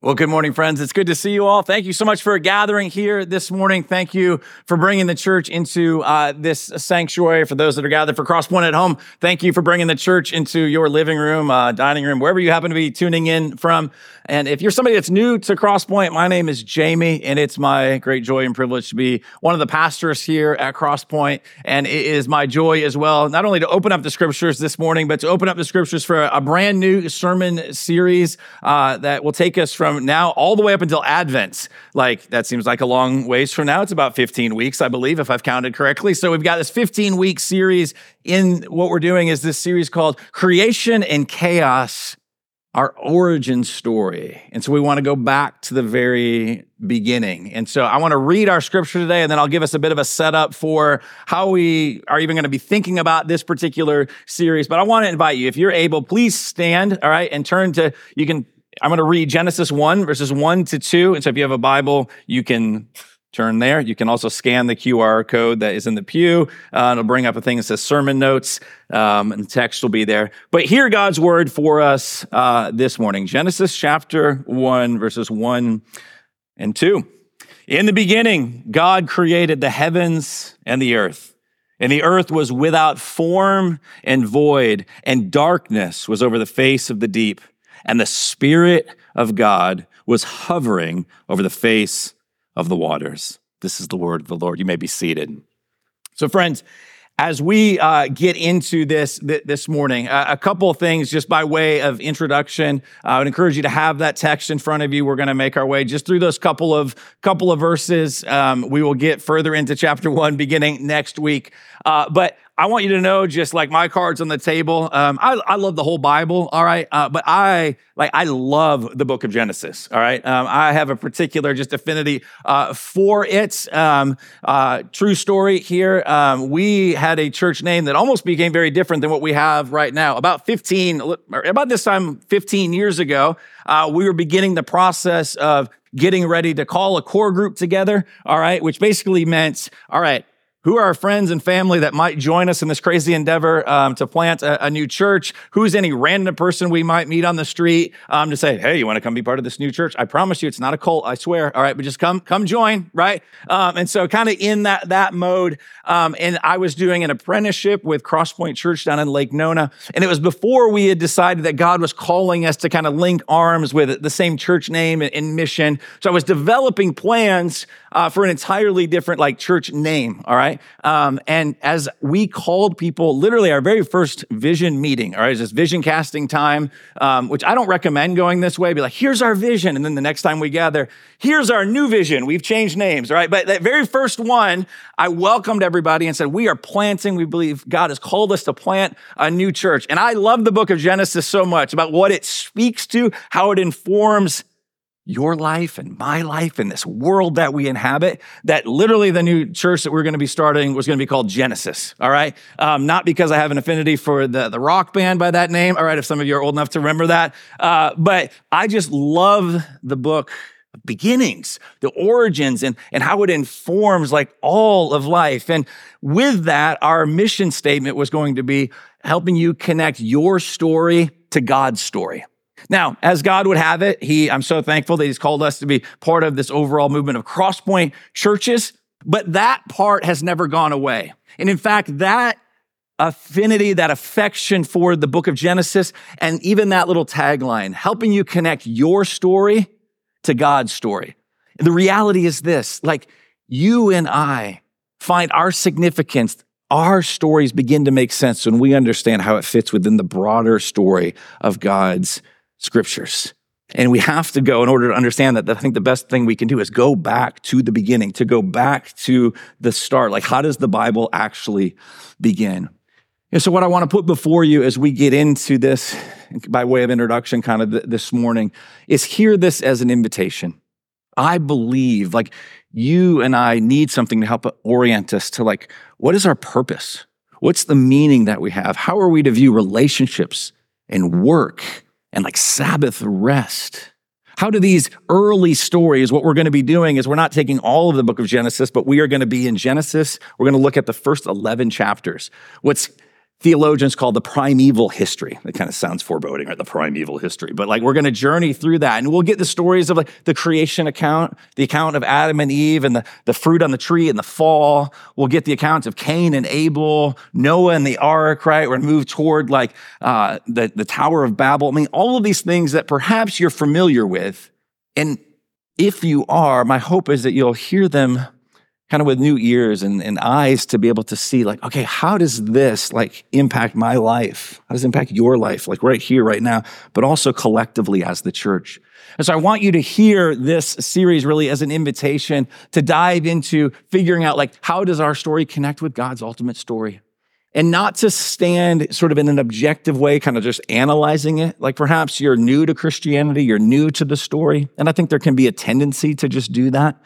Well, good morning, friends. It's good to see you all. Thank you so much for gathering here this morning. Thank you for bringing the church into uh, this sanctuary. For those that are gathered for Crosspoint at home, thank you for bringing the church into your living room, uh, dining room, wherever you happen to be tuning in from. And if you're somebody that's new to Crosspoint, my name is Jamie, and it's my great joy and privilege to be one of the pastors here at Crosspoint. And it is my joy as well, not only to open up the scriptures this morning, but to open up the scriptures for a brand new sermon series uh, that will take us from now all the way up until Advent. Like, that seems like a long ways from now. It's about 15 weeks, I believe, if I've counted correctly. So we've got this 15 week series in what we're doing is this series called Creation and Chaos our origin story. And so we want to go back to the very beginning. And so I want to read our scripture today, and then I'll give us a bit of a setup for how we are even going to be thinking about this particular series. But I want to invite you, if you're able, please stand, all right, and turn to, you can, I'm going to read Genesis 1, verses 1 to 2. And so if you have a Bible, you can turn there. You can also scan the QR code that is in the pew. Uh, it'll bring up a thing that says sermon notes, um, and the text will be there. But hear God's word for us uh, this morning Genesis chapter 1, verses 1 and 2. In the beginning, God created the heavens and the earth. And the earth was without form and void, and darkness was over the face of the deep. And the Spirit of God was hovering over the face of the waters. This is the word of the Lord. You may be seated. So, friends, as we uh, get into this th- this morning, uh, a couple of things just by way of introduction. Uh, I would encourage you to have that text in front of you. We're going to make our way just through those couple of couple of verses. Um, we will get further into chapter one beginning next week. Uh, but I want you to know, just like my cards on the table, um, I, I, love the whole Bible, all right. Uh, but I like I love the Book of Genesis, all right. Um, I have a particular just affinity uh, for it. Um, uh, true story here. Um, we had a church name that almost became very different than what we have right now. About fifteen, about this time, fifteen years ago, uh, we were beginning the process of getting ready to call a core group together, all right, which basically meant, all right, who are our friends and family that might join us in this crazy endeavor um, to plant a, a, new church? Who's any random person we might meet on the street um, to say, "Hey, you want to come be part of this new church?" I promise you, it's not a cult. I swear. All right, but just come, come join, right? Um, and so, kind of in that that mode. Um, and I was doing an apprenticeship with Crosspoint Church down in Lake Nona, and it was before we had decided that God was calling us to kind of link arms with the same church name and, and mission. So I was developing plans uh, for an entirely different like church name. All right. Um, and as we called people, literally our very first vision meeting, all right, is this vision casting time, um, which I don't recommend going this way. Be like, here's our vision. And then the next time we gather, here's our new vision. We've changed names, all right? But that very first one, I welcomed everybody and said, we are planting. We believe God has called us to plant a new church. And I love the book of Genesis so much about what it speaks to, how it informs your life and my life and this world that we inhabit, that literally the new church that we're going to be starting was going to be called Genesis. All right. Um, not because I have an affinity for the, the rock band by that name. All right. If some of you are old enough to remember that. Uh, but I just love the book beginnings, the origins and, and how it informs like all of life. And with that, our mission statement was going to be helping you connect your story to God's story. Now, as God would have it, he, I'm so thankful that he's called us to be part of this overall movement of Crosspoint churches, but that part has never gone away. And in fact, that affinity, that affection for the book of Genesis, and even that little tagline, helping you connect your story to God's story. The reality is this, like you and I find our significance our stories begin to make sense when we understand how it fits within the broader story of God's scriptures. And we have to go in order to understand that. I think the best thing we can do is go back to the beginning, to go back to the start. Like, how does the Bible actually begin? And so, what I want to put before you as we get into this, by way of introduction, kind of this morning, is hear this as an invitation. I believe, like, you and I need something to help orient us to, like, what is our purpose? What's the meaning that we have? How are we to view relationships and work and like Sabbath rest. How do these early stories, what we're going to be doing is we're not taking all of the book of Genesis, but we are going to be in Genesis. We're going to look at the first 11 chapters. What's theologians call the primeval history. That kind of sounds foreboding, right? The primeval history. But like we're going to journey through that and we'll get the stories of like the creation account, the account of Adam and Eve and the, the fruit on the tree and the fall. We'll get the accounts of Cain and Abel, Noah and the ark, right? We're going to move toward like uh, the, the Tower of Babel. I mean, all of these things that perhaps you're familiar with. And if you are, my hope is that you'll hear them kind of with new ears and, and, eyes to be able to see like okay how does this like impact my life how does it impact your life like right here right now but also collectively as the church and so i want you to hear this series really as an invitation to dive into figuring out like how does our story connect with god's ultimate story and not to stand sort of in an objective way, kind of just analyzing it. Like perhaps you're new to Christianity, you're new to the story. And I think there can be a tendency to just do that.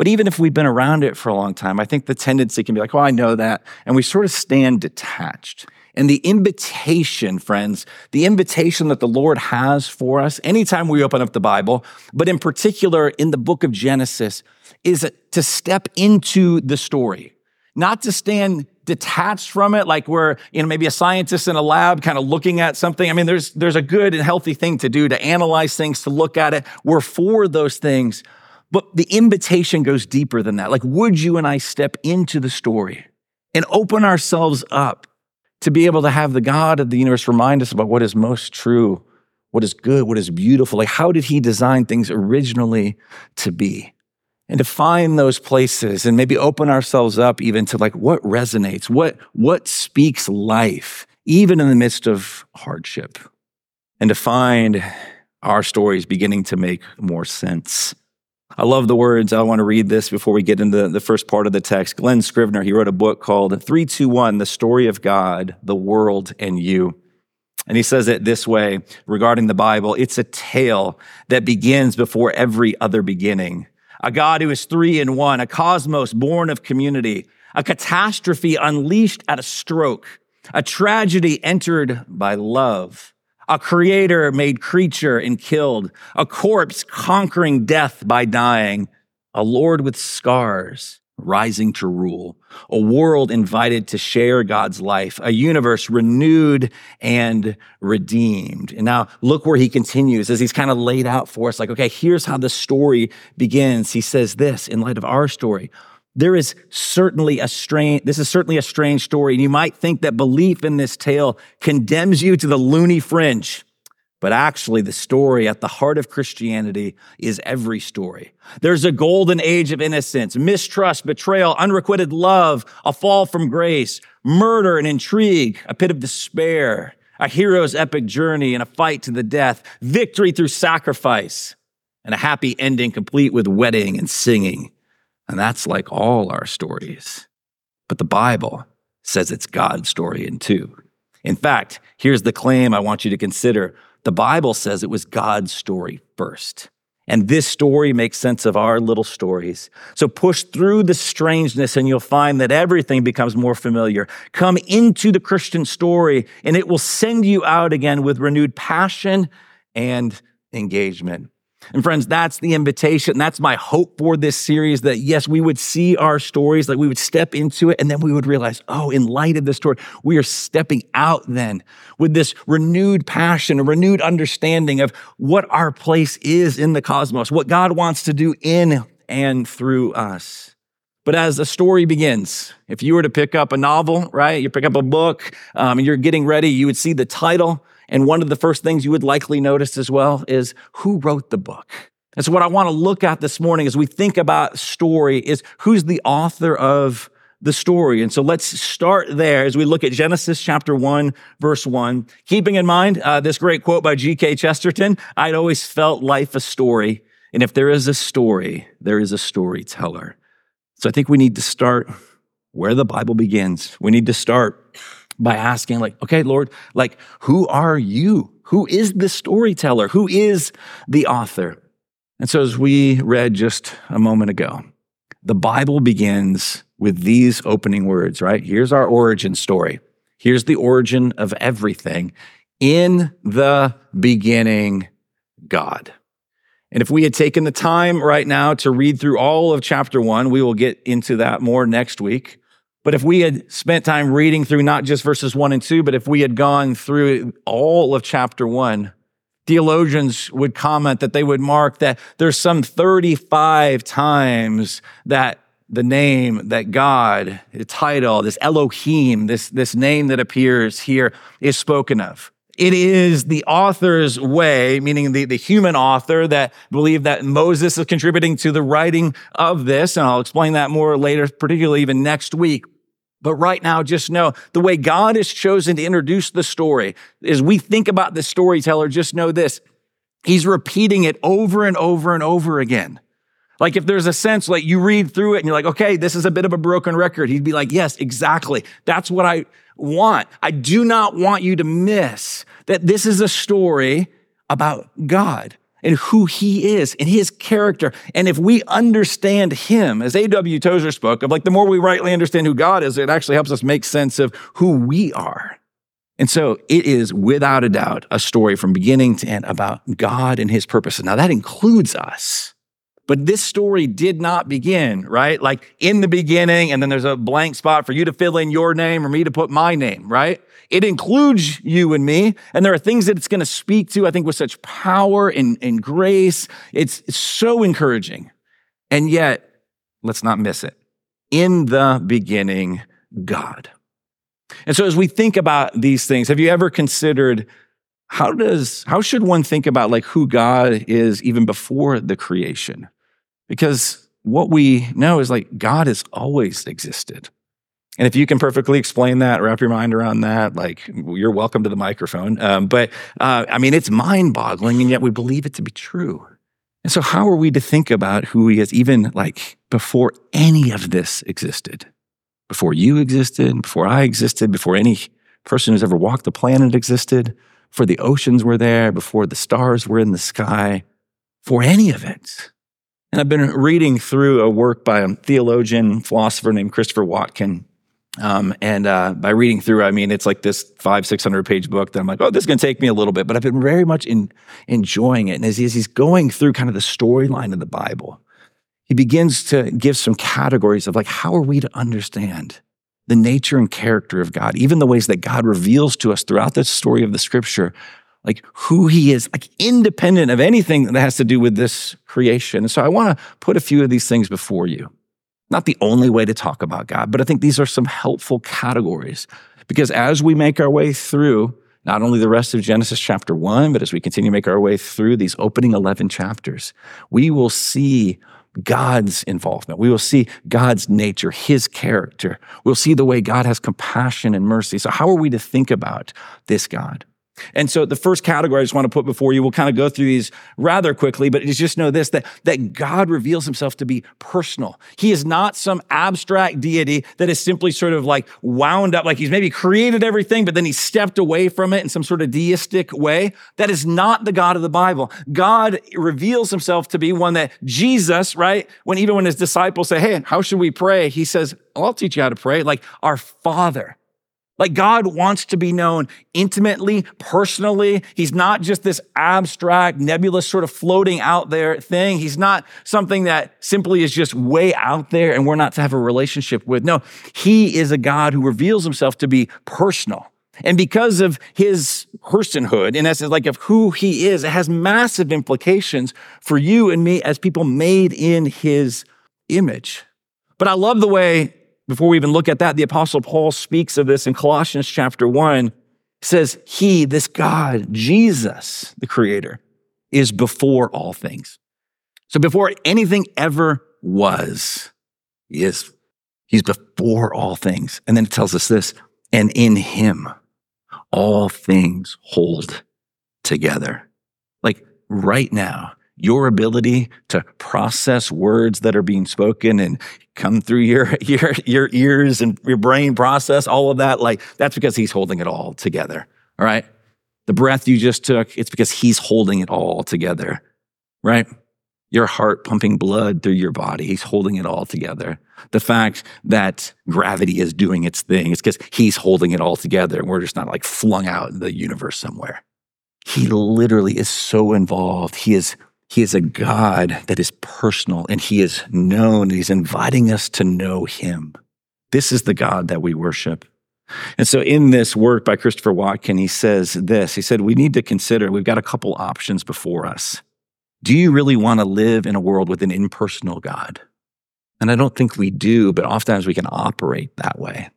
But even if we've been around it for a long time, I think the tendency can be like, oh, I know that. And we sort of stand detached. And the invitation, friends, the invitation that the Lord has for us anytime we open up the Bible, but in particular in the book of Genesis, is to step into the story, not to stand detached from it, like we're, you know, maybe a scientist in a lab kind of looking at something. I mean, there's, there's a good and healthy thing to do to analyze things, to look at it. We're for those things. But the invitation goes deeper than that. Like, would you and I step into the story and open ourselves up to be able to have the God of the universe remind us about what is most true, what is good, what is beautiful? Like, how did He design things originally to be? And to find those places and maybe open ourselves up even to like what resonates, what, what speaks life, even in the midst of hardship. And to find our stories beginning to make more sense. I love the words. I want to read this before we get into the first part of the text. Glen Scrivener, he wrote a book called 321 The Story of God, the World, and You. And he says it this way regarding the Bible it's a tale that begins before every other beginning. A God who is three in one, a cosmos born of community, a catastrophe unleashed at a stroke, a tragedy entered by love a creator made creature and killed, a corpse conquering death by dying, a Lord with scars rising to rule, a world invited to share God's life, a universe renewed and redeemed. And now look where he continues as he's kind of laid out for us like, okay, here's how the story begins. He says this in light of our story there is certainly a strange, this is certainly a strange story. And you might think that belief in this tale condemns you to the loony fringe. But actually, the story at the heart of Christianity is every story. There's a golden age of innocence, mistrust, betrayal, unrequited love, a fall from grace, murder and intrigue, a pit of despair, a hero's epic journey and a fight to the death, victory through sacrifice, and a happy ending complete with wedding and singing. And that's like all our stories. But the Bible says it's God's story in two. In fact, here's the claim I want you to consider. The Bible says it was God's story first. And this story makes sense of our little stories. So push through the strangeness and you'll find that everything becomes more familiar. Come into the Christian story and it will send you out again with renewed passion and engagement. And friends, that's the invitation. That's my hope for this series that yes, we would see our stories, like we would step into it, and then we would realize, oh, in light of this story, we are stepping out then with this renewed passion, a renewed understanding of what our place is in the cosmos, what God wants to do in and through us. But as the story begins, if you were to pick up a novel, right, you pick up a book, um, and you're getting ready, you would see the title and one of the first things you would likely notice as well is who wrote the book. And so what I want to look at this morning as we think about story is who's the author of the story. And so let's start there as we look at Genesis chapter 1, verse 1. Keeping in mind uh, this great quote by G.K. Chesterton I'd always felt life a story. And if there is a story, there is a storyteller. So I think we need to start where the Bible begins. We need to start by asking, like, okay, Lord, like, who are you? Who is the storyteller? Who is the author? And so, as we read just a moment ago, the Bible begins with these opening words, right? Here's our origin story. Here's the origin of everything. In the beginning, God. And if we had taken the time right now to read through all of chapter one, we will get into that more next week. But if we had spent time reading through not just verses one and two, but if we had gone through all of chapter one, theologians would comment that they would mark that there's some 35 times that the name that God, the title, this Elohim, this, this name that appears here is spoken of. It is the author's way, meaning the, the human author that believed that Moses is contributing to the writing of this. And I'll explain that more later, particularly even next week. But right now, just know the way God has chosen to introduce the story is we think about the storyteller, just know this. He's repeating it over and over and over again. Like if there's a sense like you read through it and you're like, okay, this is a bit of a broken record. He'd be like, yes, exactly. That's what I want. I do not want you to miss that this is a story about God and who he is and his character. And if we understand him, as A.W. Tozer spoke of, like the more we rightly understand who God is, it actually helps us make sense of who we are. And so it is without a doubt a story from beginning to end about God and his purpose. Now that includes us. But this story did not begin, right? Like in the beginning, and then there's a blank spot for you to fill in your name or me to put my name, right? It includes you and me. And there are things that it's going to speak to, I think, with such power and, and grace. It's, it's so encouraging. And yet, let's not miss it. In the beginning, God. And so as we think about these things, have you ever considered how does how should one think about like who God is even before the creation? Because what we know is like God has always existed. And if you can perfectly explain that, wrap your mind around that, like you're welcome to the microphone. Um, but uh, I mean, it's mind boggling, and yet we believe it to be true. And so, how are we to think about who he is even like before any of this existed? Before you existed, before I existed, before any person who's ever walked the planet existed, before the oceans were there, before the stars were in the sky, for any of it. And I've been reading through a work by a theologian, philosopher named Christopher Watkin. Um, and uh, by reading through, I mean, it's like this five, 600 page book that I'm like, oh, this is going to take me a little bit, but I've been very much in, enjoying it. And as, as he's going through kind of the storyline of the Bible, he begins to give some categories of like, how are we to understand the nature and character of God, even the ways that God reveals to us throughout the story of the scripture like who he is, like independent of anything that has to do with this creation. And so I want to put a few of these things before you. Not the only way to talk about God, but I think these are some helpful categories because as we make our way through not only the rest of Genesis chapter one, but as we continue to make our way through these opening 11 chapters, we will see God's involvement. We will see God's nature, his character. We'll see the way God has compassion and mercy. So, how are we to think about this God? And so the first category I just want to put before you, we'll kind of go through these rather quickly, but just know this, that, that God reveals himself to be personal. He is not some abstract deity that is simply sort of like wound up, like he's maybe created everything, but then he stepped away from it in some sort of deistic way. That is not the God of the Bible. God reveals himself to be one that Jesus, right? When even when his disciples say, Hey, how should we pray? He says, I'll teach you how to pray. Like our Father. Like God wants to be known intimately, personally. He's not just this abstract, nebulous sort of floating out there thing. He's not something that simply is just way out there and we're not to have a relationship with. No, he is a God who reveals himself to be personal. And because of his personhood, in essence, like of who he is, it has massive implications for you and me as people made in his image. But I love the way before we even look at that, the apostle Paul speaks of this in Colossians chapter one. Says, he, this God, Jesus, the creator, is before all things. So before anything ever was, he is. He's before all things. And then it tells us this, and in him, all things hold together. Like right now, your ability to process words that are being spoken and come through your, your, your ears and your brain process all of that, like that's because he's holding it all together. All right. The breath you just took, it's because he's holding it all together. Right. Your heart pumping blood through your body, he's holding it all together. The fact that gravity is doing its thing, it's because he's holding it all together and we're just not like flung out in the universe somewhere. He literally is so involved. He is he is a God that is personal and he is known and he's inviting us to know him. This is the God that we worship. And so, in this work by Christopher Watkin, he says this He said, We need to consider, we've got a couple options before us. Do you really want to live in a world with an impersonal God? And I don't think we do, but oftentimes we can operate that way.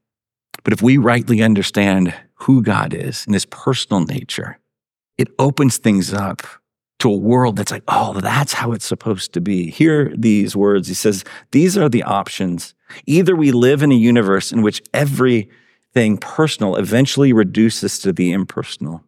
But if we rightly understand who God is and his personal nature, it opens things up to a world that's like, oh, that's how it's supposed to be. Hear these words. He says, These are the options. Either we live in a universe in which everything personal eventually reduces to the impersonal,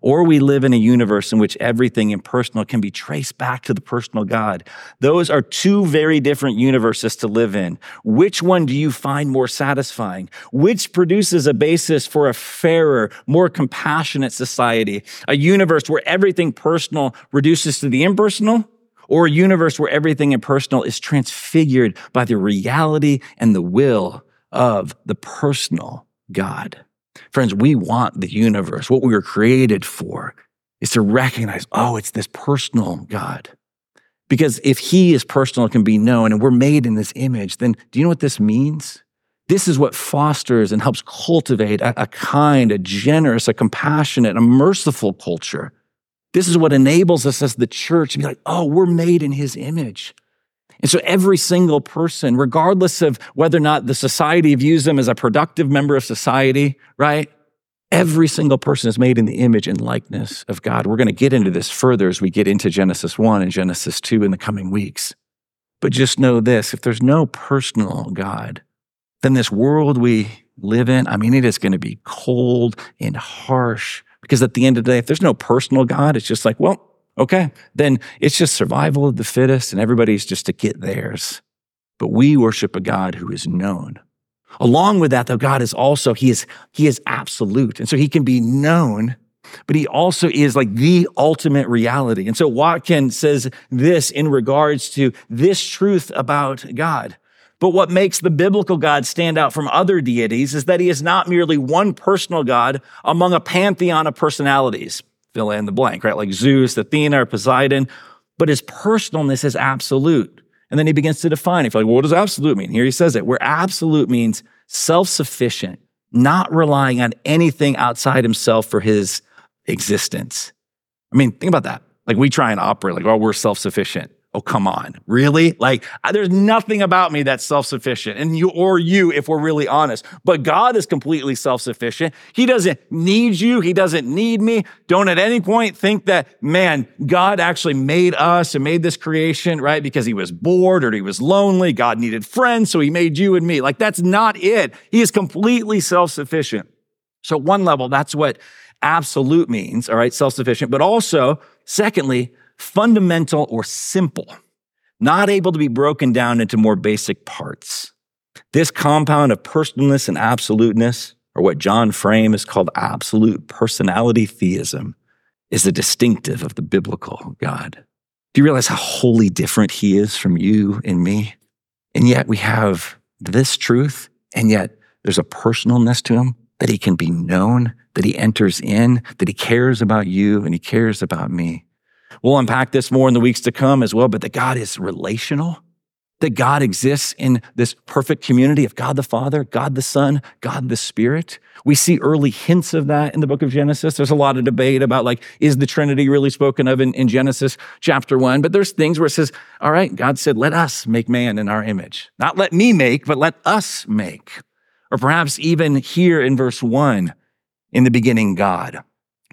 or we live in a universe in which everything impersonal can be traced back to the personal God. Those are two very different universes to live in. Which one do you find more satisfying? Which produces a basis for a fairer, more compassionate society? A universe where everything personal reduces to the impersonal? Or a universe where everything impersonal is transfigured by the reality and the will of the personal God? Friends, we want the universe. What we were created for is to recognize, oh, it's this personal God. Because if he is personal, can be known, and we're made in this image, then do you know what this means? This is what fosters and helps cultivate a, a kind, a generous, a compassionate, a merciful culture. This is what enables us as the church to be like, oh, we're made in his image. And so every single person, regardless of whether or not the society views them as a productive member of society, right? Every single person is made in the image and likeness of God. We're going to get into this further as we get into Genesis 1 and Genesis 2 in the coming weeks. But just know this if there's no personal God, then this world we live in, I mean, it is going to be cold and harsh because at the end of the day, if there's no personal God, it's just like, well, Okay, then it's just survival of the fittest and everybody's just to get theirs. But we worship a God who is known. Along with that, though, God is also, he is, he is absolute. And so he can be known, but he also is like the ultimate reality. And so Watkin says this in regards to this truth about God. But what makes the biblical God stand out from other deities is that he is not merely one personal God among a pantheon of personalities fill in the blank, right? Like Zeus, Athena, or Poseidon. But his personalness is absolute. And then he begins to define it. Like, well, what does absolute mean? Here he says it, where absolute means self sufficient, not relying on anything outside himself for his existence. I mean, think about that. Like, we try and operate like, oh, we're self sufficient. Oh, come on. Really? Like, there's nothing about me that's self sufficient. And you, or you, if we're really honest. But God is completely self sufficient. He doesn't need you. He doesn't need me. Don't at any point think that, man, God actually made us and made this creation, right? Because he was bored or he was lonely. God needed friends. So he made you and me. Like, that's not it. He is completely self sufficient. So, one level, that's what absolute means, all right? Self sufficient. But also, secondly, fundamental or simple, not able to be broken down into more basic parts. This compound of personalness and absoluteness, or what John Frame has called absolute personality theism, is a distinctive of the biblical God. Do you realize how wholly different he is from you and me? And yet we have this truth, and yet there's a personalness to him that he can be known, that he enters in, that he cares about you and he cares about me. We'll unpack this more in the weeks to come as well, but that God is relational, that God exists in this perfect community of God the Father, God the Son, God the Spirit. We see early hints of that in the book of Genesis. There's a lot of debate about like, is the Trinity really spoken of in, in Genesis chapter one? But there's things where it says, all right, God said, let us make man in our image. Not let me make, but let us make. Or perhaps even here in verse one, in the beginning, God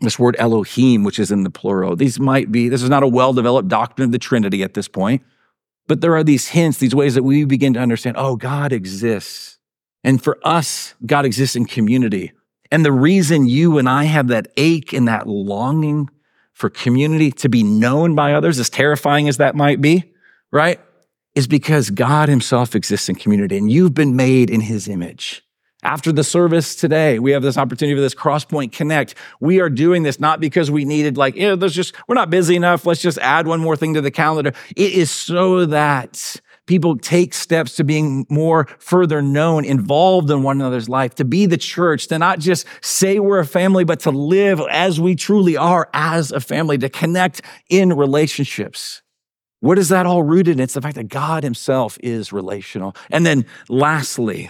this word Elohim, which is in the plural. These might be, this is not a well developed doctrine of the Trinity at this point, but there are these hints, these ways that we begin to understand oh, God exists. And for us, God exists in community. And the reason you and I have that ache and that longing for community to be known by others, as terrifying as that might be, right? Is because God Himself exists in community and you've been made in His image. After the service today, we have this opportunity for this Crosspoint Connect. We are doing this not because we needed like, you know, there's just, we're not busy enough. Let's just add one more thing to the calendar. It is so that people take steps to being more further known, involved in one another's life, to be the church, to not just say we're a family, but to live as we truly are as a family, to connect in relationships. What is that all rooted in? It's the fact that God himself is relational. And then lastly,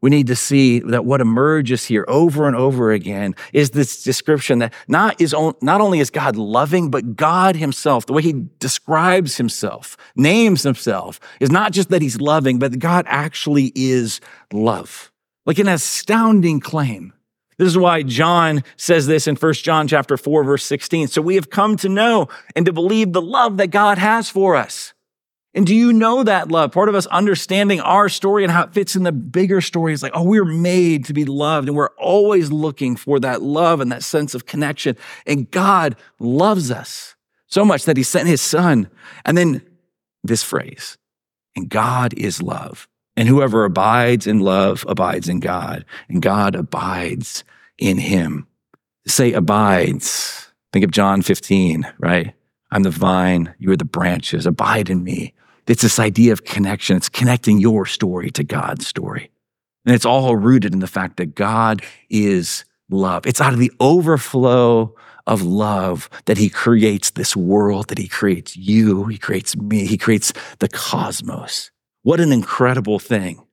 We need to see that what emerges here over and over again is this description that not is on, not only is God loving, but God himself, the way he describes himself, names himself, is not just that he's loving, but God actually is love. Like an astounding claim. This is why John says this in 1 John chapter 4 verse 16. So we have come to know and to believe the love that God has for us. And do you know that love? Part of us understanding our story and how it fits in the bigger story is like, oh, we're made to be loved and we're always looking for that love and that sense of connection. And God loves us so much that he sent his son. And then this phrase, and God is love. And whoever abides in love abides in God, and God abides in him. Say abides. Think of John 15, right? I'm the vine, you are the branches, abide in me. It's this idea of connection. It's connecting your story to God's story. And it's all rooted in the fact that God is love. It's out of the overflow of love that he creates this world, that he creates you, he creates me, he creates the cosmos. What an incredible thing.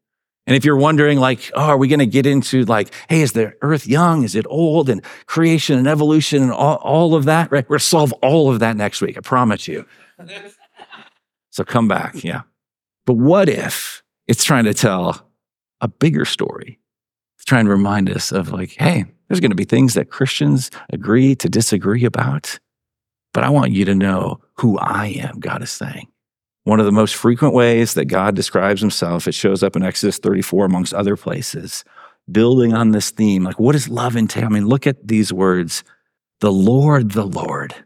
And if you're wondering, like, oh, are we going to get into like, hey, is the earth young? Is it old? And creation and evolution and all, all of that, right? We're going to solve all of that next week. I promise you. So come back. Yeah. But what if it's trying to tell a bigger story? It's trying to remind us of like, hey, there's going to be things that Christians agree to disagree about. But I want you to know who I am, God is saying. One of the most frequent ways that God describes himself, it shows up in Exodus 34, amongst other places, building on this theme. Like, what does love entail? I mean, look at these words the Lord, the Lord.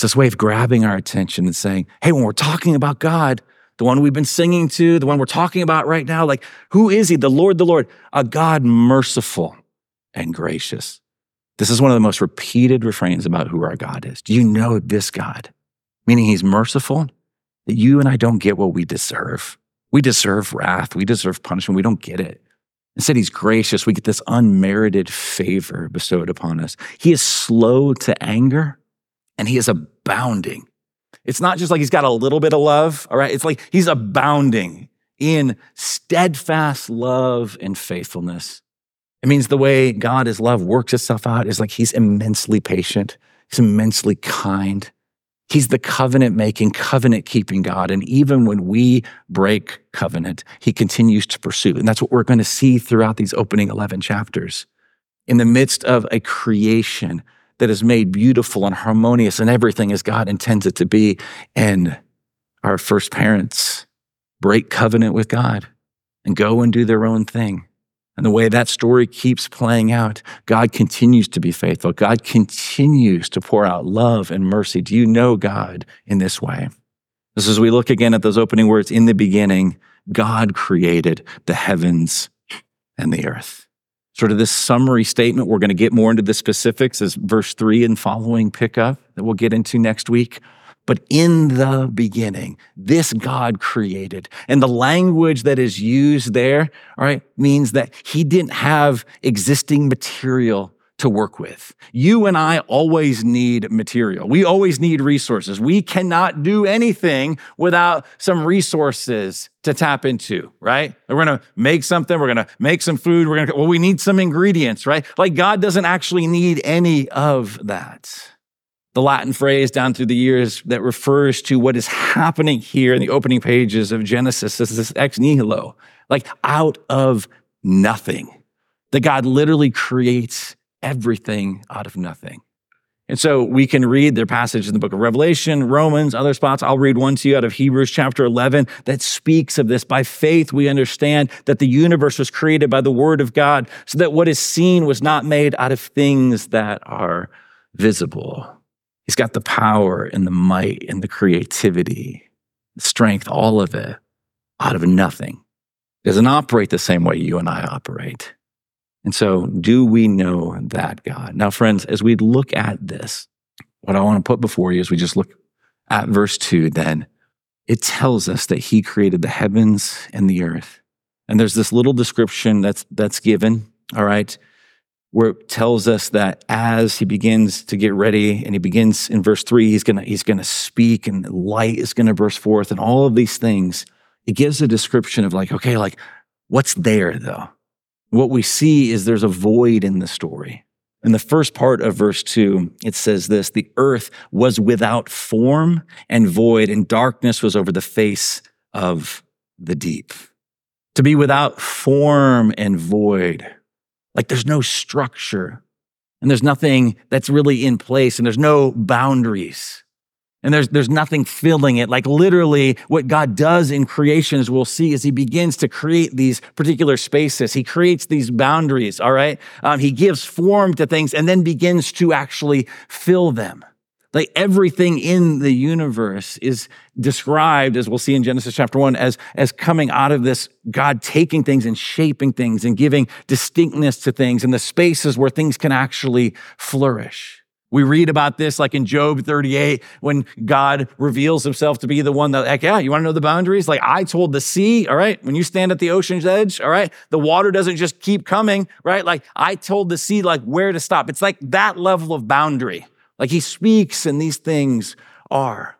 It's this way of grabbing our attention and saying, hey, when we're talking about God, the one we've been singing to, the one we're talking about right now, like, who is he? The Lord, the Lord, a God merciful and gracious. This is one of the most repeated refrains about who our God is. Do you know this God? Meaning he's merciful, that you and I don't get what we deserve. We deserve wrath, we deserve punishment, we don't get it. Instead, he's gracious. We get this unmerited favor bestowed upon us. He is slow to anger and he is abounding. It's not just like he's got a little bit of love, all right? It's like he's abounding in steadfast love and faithfulness. It means the way God is love works itself out is like he's immensely patient, he's immensely kind. He's the covenant making, covenant keeping God. And even when we break covenant, he continues to pursue. And that's what we're going to see throughout these opening 11 chapters. In the midst of a creation that is made beautiful and harmonious and everything as God intends it to be. And our first parents break covenant with God and go and do their own thing. And the way that story keeps playing out, God continues to be faithful. God continues to pour out love and mercy. Do you know God in this way? This as we look again at those opening words in the beginning, God created the heavens and the earth sort of this summary statement. We're going to get more into the specifics as verse three and following pick up that we'll get into next week. But in the beginning, this God created. And the language that is used there, all right, means that he didn't have existing material to work with. You and I always need material. We always need resources. We cannot do anything without some resources to tap into, right? We're going to make something, we're going to make some food, we're going to well we need some ingredients, right? Like God doesn't actually need any of that. The Latin phrase down through the years that refers to what is happening here in the opening pages of Genesis is this ex nihilo, like out of nothing. That God literally creates everything out of nothing. And so we can read their passage in the book of Revelation, Romans, other spots. I'll read one to you out of Hebrews chapter 11 that speaks of this. By faith, we understand that the universe was created by the word of God, so that what is seen was not made out of things that are visible. He's got the power and the might and the creativity, the strength, all of it out of nothing. Doesn't operate the same way you and I operate. And so, do we know that God? Now, friends, as we look at this, what I want to put before you is we just look at verse 2, then it tells us that He created the heavens and the earth. And there's this little description that's, that's given, all right, where it tells us that as He begins to get ready and He begins in verse 3, He's to he's gonna speak and light is to burst forth and all of these things. It gives a description of like, okay, like what's there though? What we see is there's a void in the story. In the first part of verse two, it says this, the earth was without form and void and darkness was over the face of the deep. To be without form and void, like there's no structure and there's nothing that's really in place and there's no boundaries and there's, there's nothing filling it. Like literally what God does in creation, as we'll see, is he begins to create these particular spaces. He creates these boundaries. All right. Um, he gives form to things and then begins to actually fill them. Like everything in the universe is described, as we'll see in Genesis chapter one, as, as coming out of this God taking things and shaping things and giving distinctness to things and the spaces where things can actually flourish. We read about this like in Job 38 when God reveals himself to be the one that, like, yeah, you want to know the boundaries? Like I told the sea, all right, when you stand at the ocean's edge, all right, the water doesn't just keep coming, right? Like I told the sea, like where to stop. It's like that level of boundary. Like he speaks and these things are.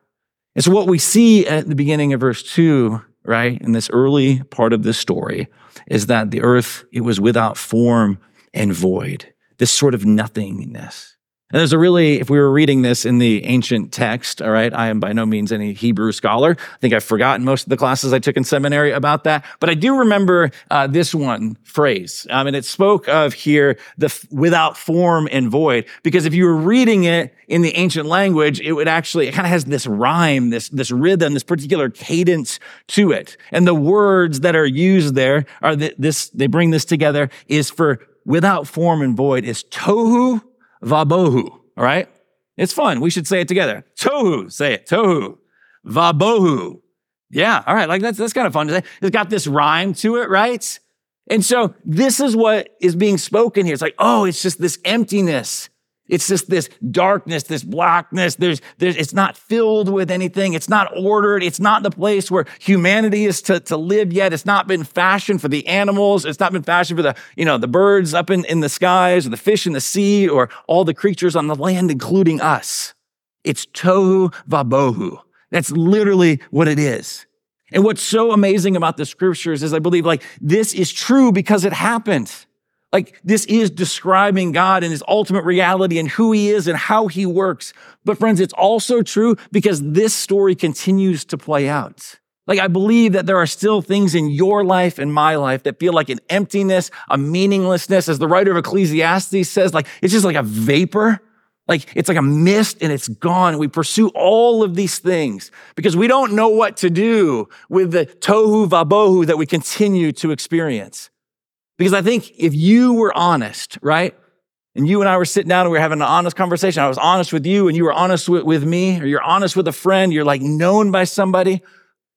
And so what we see at the beginning of verse two, right, in this early part of this story, is that the earth, it was without form and void, this sort of nothingness. And there's a really, if we were reading this in the ancient text, all right, I am by no means any Hebrew scholar. I think I've forgotten most of the classes I took in seminary about that. But I do remember uh, this one phrase. Um, and it spoke of here the f- without form and void. Because if you were reading it in the ancient language, it would actually, it kind of has this rhyme, this, this rhythm, this particular cadence to it. And the words that are used there are th- this, they bring this together is for without form and void is tohu vabohu. All right. It's fun. We should say it together. Tohu. Say it. Tohu. Vabohu. Yeah. All right. Like that's, that's kind of fun to say. It's got this rhyme to it, right? And so this is what is being spoken here. It's like, oh, it's just this emptiness. It's just this darkness, this blackness. There's, there's, it's not filled with anything. It's not ordered. It's not the place where humanity is to, to live yet. It's not been fashioned for the animals. It's not been fashioned for the, you know, the birds up in, in the skies or the fish in the sea or all the creatures on the land, including us. It's tohu vabohu. That's literally what it is. And what's so amazing about the scriptures is I believe like this is true because it happened. Like this is describing God and his ultimate reality and who he is and how he works. But friends, it's also true because this story continues to play out. Like I believe that there are still things in your life and my life that feel like an emptiness, a meaninglessness. As the writer of Ecclesiastes says, like it's just like a vapor. Like it's like a mist and it's gone. We pursue all of these things because we don't know what to do with the tohu vabohu that we continue to experience. Because I think if you were honest, right? And you and I were sitting down and we were having an honest conversation. I was honest with you and you were honest with, with me, or you're honest with a friend, you're like known by somebody.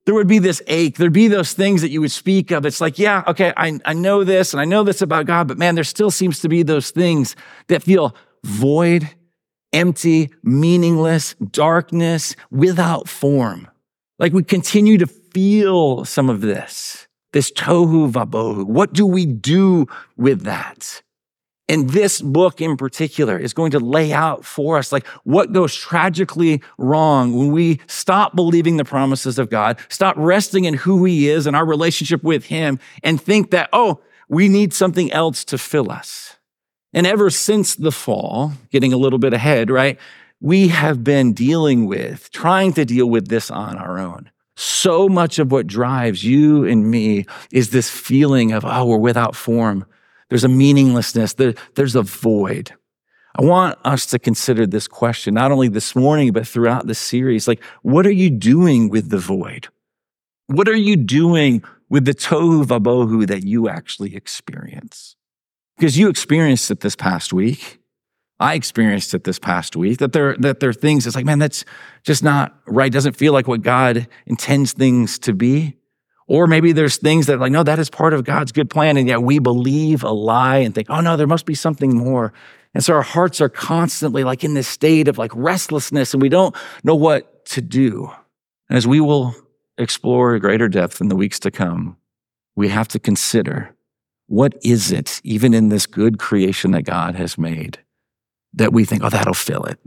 There would be this ache. There'd be those things that you would speak of. It's like, yeah, okay, I, I know this and I know this about God, but man, there still seems to be those things that feel void, empty, meaningless, darkness, without form. Like we continue to feel some of this this tohu vabohu. What do we do with that? And this book in particular is going to lay out for us like what goes tragically wrong when we stop believing the promises of God, stop resting in who he is and our relationship with him and think that, oh, we need something else to fill us. And ever since the fall, getting a little bit ahead, right? We have been dealing with, trying to deal with this on our own. So much of what drives you and me is this feeling of, oh, we're without form. There's a meaninglessness. There, there's a void. I want us to consider this question, not only this morning, but throughout the series. Like, what are you doing with the void? What are you doing with the tohu vabohu that you actually experience? Because you experienced it this past week. I experienced it this past week that there, that there are things it's like, man, that's just not right. Doesn't feel like what God intends things to be. Or maybe there's things that like, no, that is part of God's good plan. And yet we believe a lie and think, oh no, there must be something more. And so our hearts are constantly like in this state of like restlessness and we don't know what to do. And as we will explore greater depth in the weeks to come, we have to consider what is it, even in this good creation that God has made, that we think, oh, that'll fill it.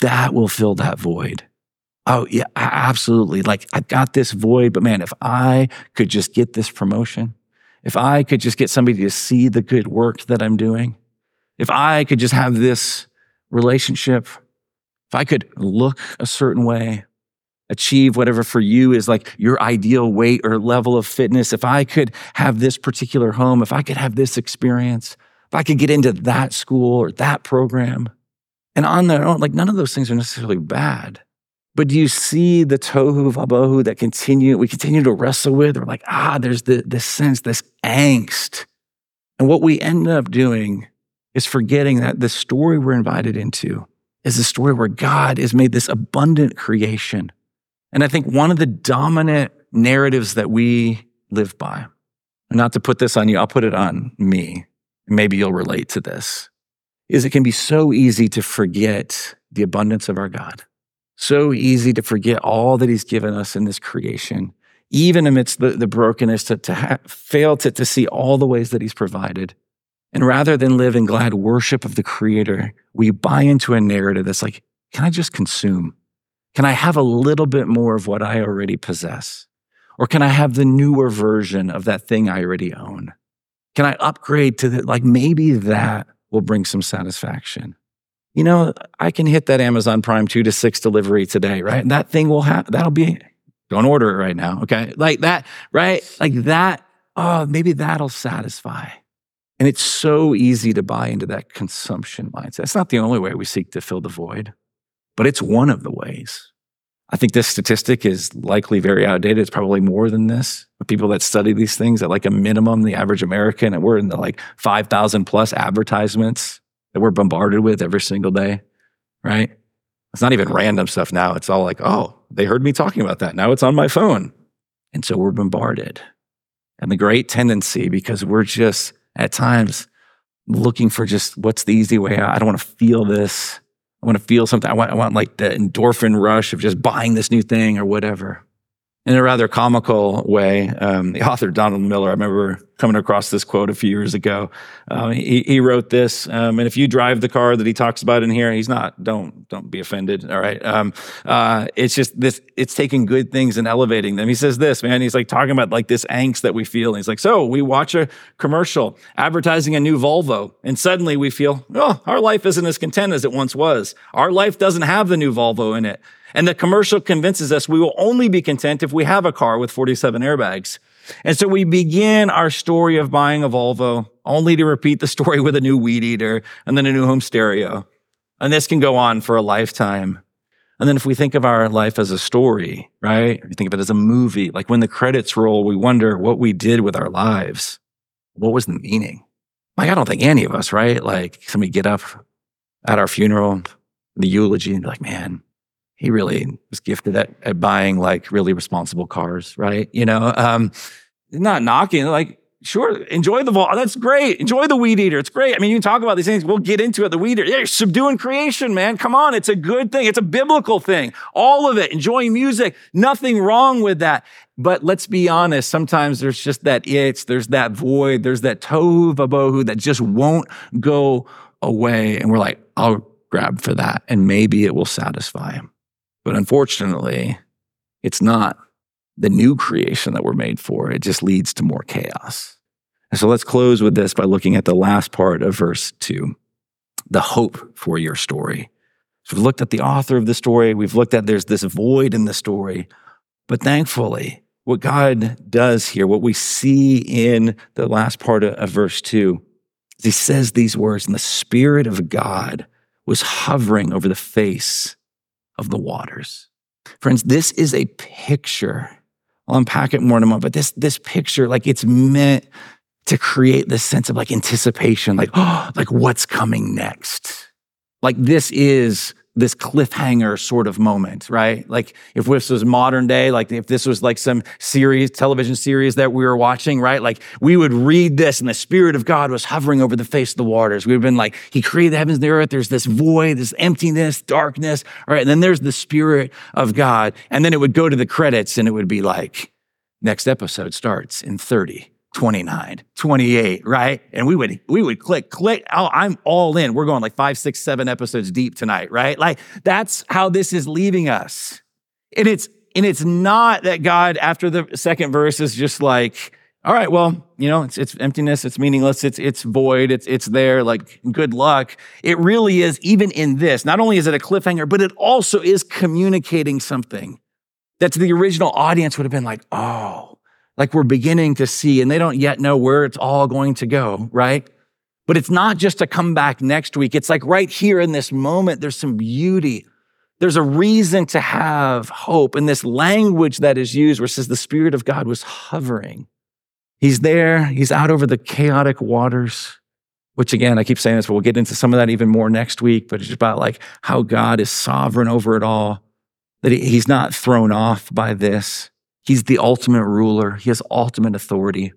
That will fill that void. Oh, yeah, absolutely. Like, I've got this void, but man, if I could just get this promotion, if I could just get somebody to see the good work that I'm doing, if I could just have this relationship, if I could look a certain way, achieve whatever for you is like your ideal weight or level of fitness, if I could have this particular home, if I could have this experience, if I could get into that school or that program, and on their own, like none of those things are necessarily bad. But do you see the tohu vabohu that continue, we continue to wrestle with? We're like, ah, there's the, this sense, this angst. And what we end up doing is forgetting that the story we're invited into is the story where God has made this abundant creation. And I think one of the dominant narratives that we live by, not to put this on you, I'll put it on me. Maybe you'll relate to this is it can be so easy to forget the abundance of our God. So easy to forget all that He's given us in this creation, even amidst the, the brokenness, to, to ha- fail to, to see all the ways that He's provided. And rather than live in glad worship of the Creator, we buy into a narrative that's like, can I just consume? Can I have a little bit more of what I already possess? Or can I have the newer version of that thing I already own? Can I upgrade to the, like maybe that will bring some satisfaction. You know, I can hit that Amazon Prime two to six delivery today, right? And that thing will have, that'll be, don't order it right now. Okay. Like that, right? Like that, oh, maybe that'll satisfy. And it's so easy to buy into that consumption mindset. It's not the only way we seek to fill the void, but it's one of the ways. I think this statistic is likely very outdated. It's probably more than this. But people that study these things at like a minimum, the average American, and we're in the like 5,000 plus advertisements that we're bombarded with every single day, right? It's not even random stuff now. It's all like, oh, they heard me talking about that. Now it's on my phone. And so we're bombarded. And the great tendency, because we're just at times looking for just what's the easy way out. I don't want to feel this. I want to feel something. I want, I want like the endorphin rush of just buying this new thing or whatever in a rather comical way. Um, the author Donald Miller, I remember coming across this quote a few years ago. Um, he, he, wrote this, um, and if you drive the car that he talks about in here, he's not. Don't don't be offended. All right. Um, uh, it's just this. It's taking good things and elevating them. He says this, man. He's like talking about like this angst that we feel. And he's like, so we watch a commercial advertising a new Volvo, and suddenly we feel, oh, our life isn't as content as it once was. Our life doesn't have the new Volvo in it. And the commercial convinces us we will only be content if we have a car with 47 airbags. And so we begin our story of buying a Volvo only to repeat the story with a new weed eater and then a new home stereo. And this can go on for a lifetime. And then if we think of our life as a story, right? We think of it as a movie, like when the credits roll, we wonder what we did with our lives. What was the meaning? Like, I don't think any of us, right? Like somebody get up at our funeral, the eulogy and be like, man, he really was gifted at, at buying like really responsible cars, right? You know, um, not knocking, like, sure, enjoy the Volvo. That's great. Enjoy the weed eater. It's great. I mean, you can talk about these things. We'll get into it. The weed eater. Yeah, you're subduing creation, man. Come on. It's a good thing. It's a biblical thing. All of it. Enjoying music. Nothing wrong with that. But let's be honest. Sometimes there's just that itch. There's that void. There's that tohu vabohu that just won't go away. And we're like, I'll grab for that. And maybe it will satisfy him. But unfortunately, it's not the new creation that we're made for. It just leads to more chaos. And so let's close with this by looking at the last part of verse two the hope for your story. So we've looked at the author of the story, we've looked at there's this void in the story. But thankfully, what God does here, what we see in the last part of, of verse two, is he says these words, and the Spirit of God was hovering over the face of the waters. Friends, this is a picture. I'll unpack it more in a moment, but this, this picture, like it's meant to create this sense of like anticipation, like, oh, like what's coming next? Like this is this cliffhanger sort of moment, right? Like if this was modern day, like if this was like some series, television series that we were watching, right? Like we would read this and the Spirit of God was hovering over the face of the waters. We would have been like, He created the heavens and the earth. There's this void, this emptiness, darkness, right? And then there's the Spirit of God. And then it would go to the credits and it would be like, next episode starts in 30. 29, 28, right? And we would we would click, click. Oh, I'm all in. We're going like five, six, seven episodes deep tonight, right? Like that's how this is leaving us. And it's and it's not that God, after the second verse, is just like, all right, well, you know, it's, it's emptiness, it's meaningless, it's, it's void, it's, it's there, like good luck. It really is, even in this, not only is it a cliffhanger, but it also is communicating something that to the original audience would have been like, oh, like we're beginning to see, and they don't yet know where it's all going to go, right? But it's not just to come back next week. It's like right here in this moment, there's some beauty. There's a reason to have hope. And this language that is used where it says the Spirit of God was hovering. He's there, he's out over the chaotic waters, which again, I keep saying this, but we'll get into some of that even more next week. But it's about like how God is sovereign over it all, that he's not thrown off by this. He's the ultimate ruler, he has ultimate authority.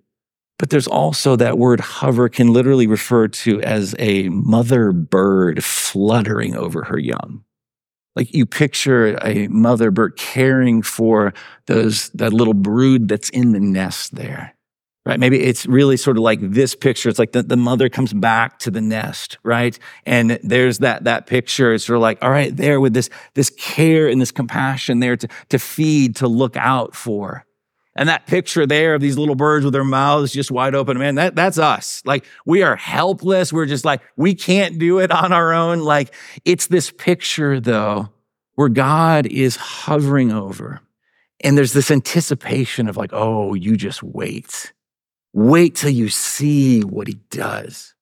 But there's also that word hover can literally refer to as a mother bird fluttering over her young. Like you picture a mother bird caring for those, that little brood that's in the nest there. Right? Maybe it's really sort of like this picture. It's like the, the mother comes back to the nest, right? And there's that, that picture. It's sort of like, all right, there with this, this care and this compassion there to, to feed, to look out for. And that picture there of these little birds with their mouths just wide open, man, that, that's us. Like we are helpless. We're just like, we can't do it on our own. Like it's this picture though, where God is hovering over. And there's this anticipation of like, oh, you just wait. Wait till you see what he does.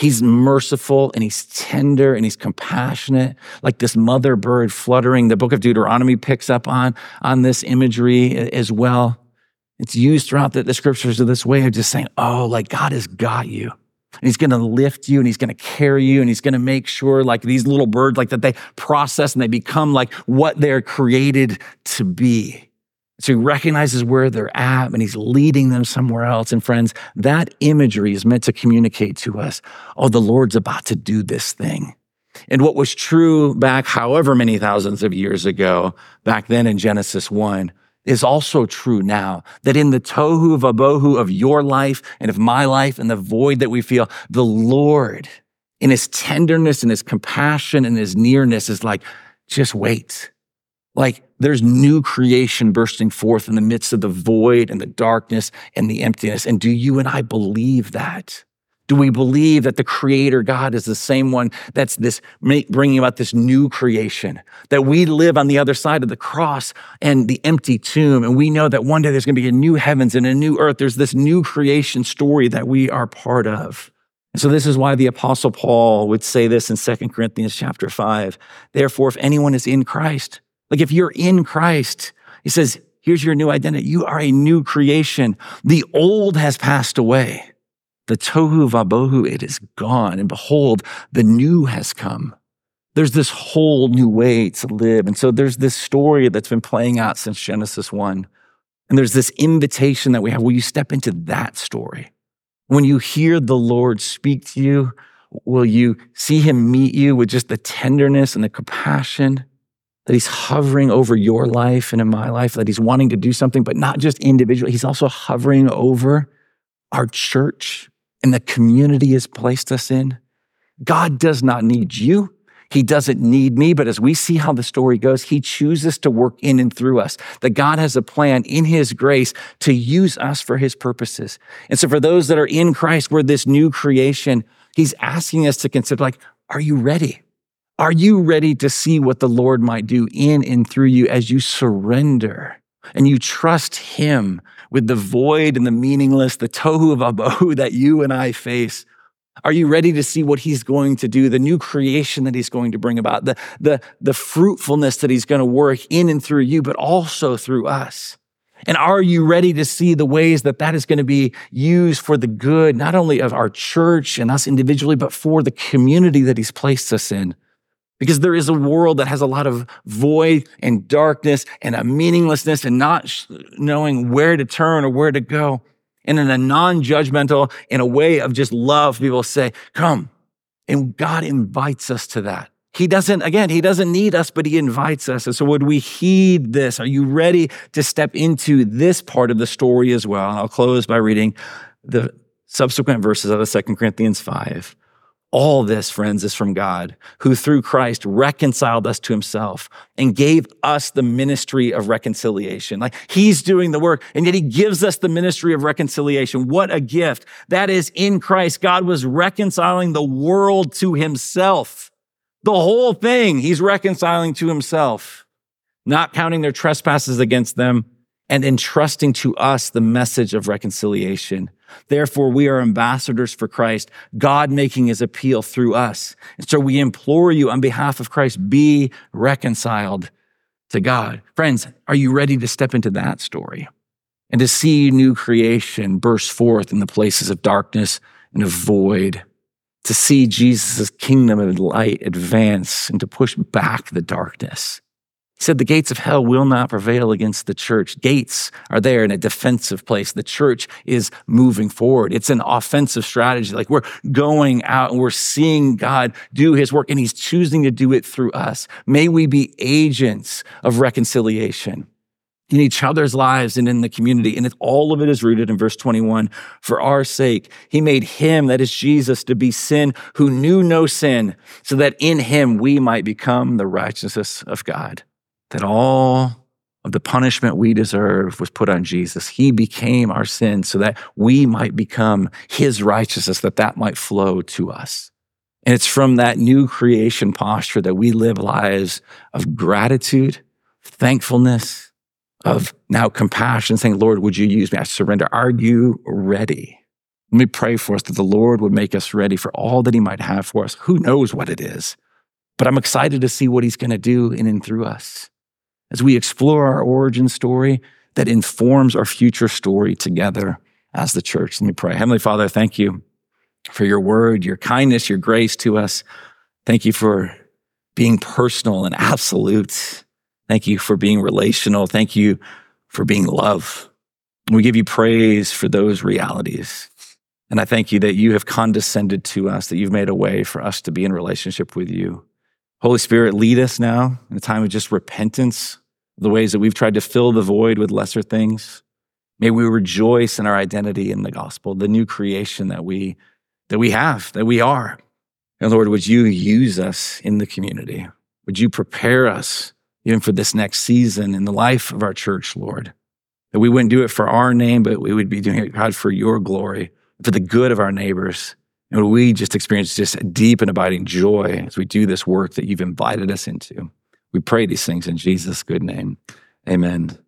He's merciful and he's tender and he's compassionate, like this mother bird fluttering. The book of Deuteronomy picks up on, on this imagery as well. It's used throughout the, the scriptures of this way of just saying, oh, like God has got you. And he's going to lift you and he's going to carry you and he's going to make sure like these little birds, like that they process and they become like what they're created to be. So he recognizes where they're at and he's leading them somewhere else. And friends, that imagery is meant to communicate to us, oh, the Lord's about to do this thing. And what was true back however many thousands of years ago, back then in Genesis 1, is also true now. That in the tohu vabohu of your life and of my life and the void that we feel, the Lord, in his tenderness and his compassion and his nearness, is like, just wait. Like there's new creation bursting forth in the midst of the void and the darkness and the emptiness. And do you and I believe that? Do we believe that the creator God is the same one that's this bringing about this new creation? That we live on the other side of the cross and the empty tomb. And we know that one day there's going to be a new heavens and a new earth. There's this new creation story that we are part of. And so this is why the apostle Paul would say this in 2 Corinthians chapter 5. Therefore, if anyone is in Christ, like if you're in Christ, he says, here's your new identity. You are a new creation. The old has passed away the tohu vabohu, it is gone. And behold, the new has come. There's this whole new way to live. And so there's this story that's been playing out since Genesis 1. And there's this invitation that we have. Will you step into that story? When you hear the Lord speak to you, will you see him meet you with just the tenderness and the compassion that he's hovering over your life and in my life, that he's wanting to do something, but not just individually. He's also hovering over our church, and the community has placed us in. God does not need you. He doesn't need me, but as we see how the story goes, he chooses to work in and through us. That God has a plan in his grace to use us for his purposes. And so for those that are in Christ, we're this new creation. He's asking us to consider like, are you ready? Are you ready to see what the Lord might do in and through you as you surrender and you trust him with the void and the meaningless, the tohu vabohu that you and I face? Are you ready to see what he's going to do, the new creation that he's going to bring about, the, the, the fruitfulness that he's going to work in and through you, but also through us? And are you ready to see the ways that that is going to be used for the good, not only of our church and us individually, but for the community that he's placed us in? Because there is a world that has a lot of void and darkness and a meaninglessness and not knowing where to turn or where to go. And in a non-judgmental, in a way of just love, people say, come. And God invites us to that. He doesn't, again, he doesn't need us, but he invites us. And so would we heed this? Are you ready to step into this part of the story as well? I'll close by reading the subsequent verses out of 2 Corinthians 5. All this, friends, is from God, who through Christ reconciled us to himself and gave us the ministry of reconciliation. Like he's doing the work, and yet he gives us the ministry of reconciliation. What a gift. That is in Christ. God was reconciling the world to himself. The whole thing he's reconciling to himself, not counting their trespasses against them and entrusting to us the message of reconciliation. Therefore, we are ambassadors for Christ, God making his appeal through us. And so we implore you on behalf of Christ, be reconciled to God. Friends, are you ready to step into that story and to see new creation burst forth in the places of darkness and of void? To see Jesus' kingdom of light advance and to push back the darkness. He said, The gates of hell will not prevail against the church. Gates are there in a defensive place. The church is moving forward. It's an offensive strategy. Like we're going out and we're seeing God do his work, and he's choosing to do it through us. May we be agents of reconciliation in each other's lives and in the community. And all of it is rooted in verse 21. For our sake, he made him, that is Jesus, to be sin who knew no sin, so that in him we might become the righteousness of God that all of the punishment we deserve was put on Jesus. He became our sin so that we might become his righteousness, that that might flow to us. And it's from that new creation posture that we live lives of gratitude, thankfulness, of now compassion, saying, Lord, would you use me? I surrender. Are you ready? Let me pray for us that the Lord would make us ready for all that he might have for us. Who knows what it is? But I'm excited to see what he's going to do in and through us as we explore our origin story that informs our future story together as the church. Let me pray. Heavenly Father, thank you for your word, your kindness, your grace to us. Thank you for being personal and absolute. Thank you for being relational. Thank you for being love. We give you praise for those realities. And I thank you that you have condescended to us, that you've made a way for us to be in relationship with you. Holy Spirit, lead us now in a time of just repentance, the ways that we've tried to fill the void with lesser things. May we rejoice in our identity in the gospel, the new creation that we that we have, that we are. And Lord, would you use us in the community? Would you prepare us even for this next season in the life of our church, Lord? That we wouldn't do it for our name, but we would be doing it, God, for your glory, for the good of our neighbors. And we just experience just a deep and abiding joy as we do this work that you've invited us into. We pray these things in Jesus' good name. Amen.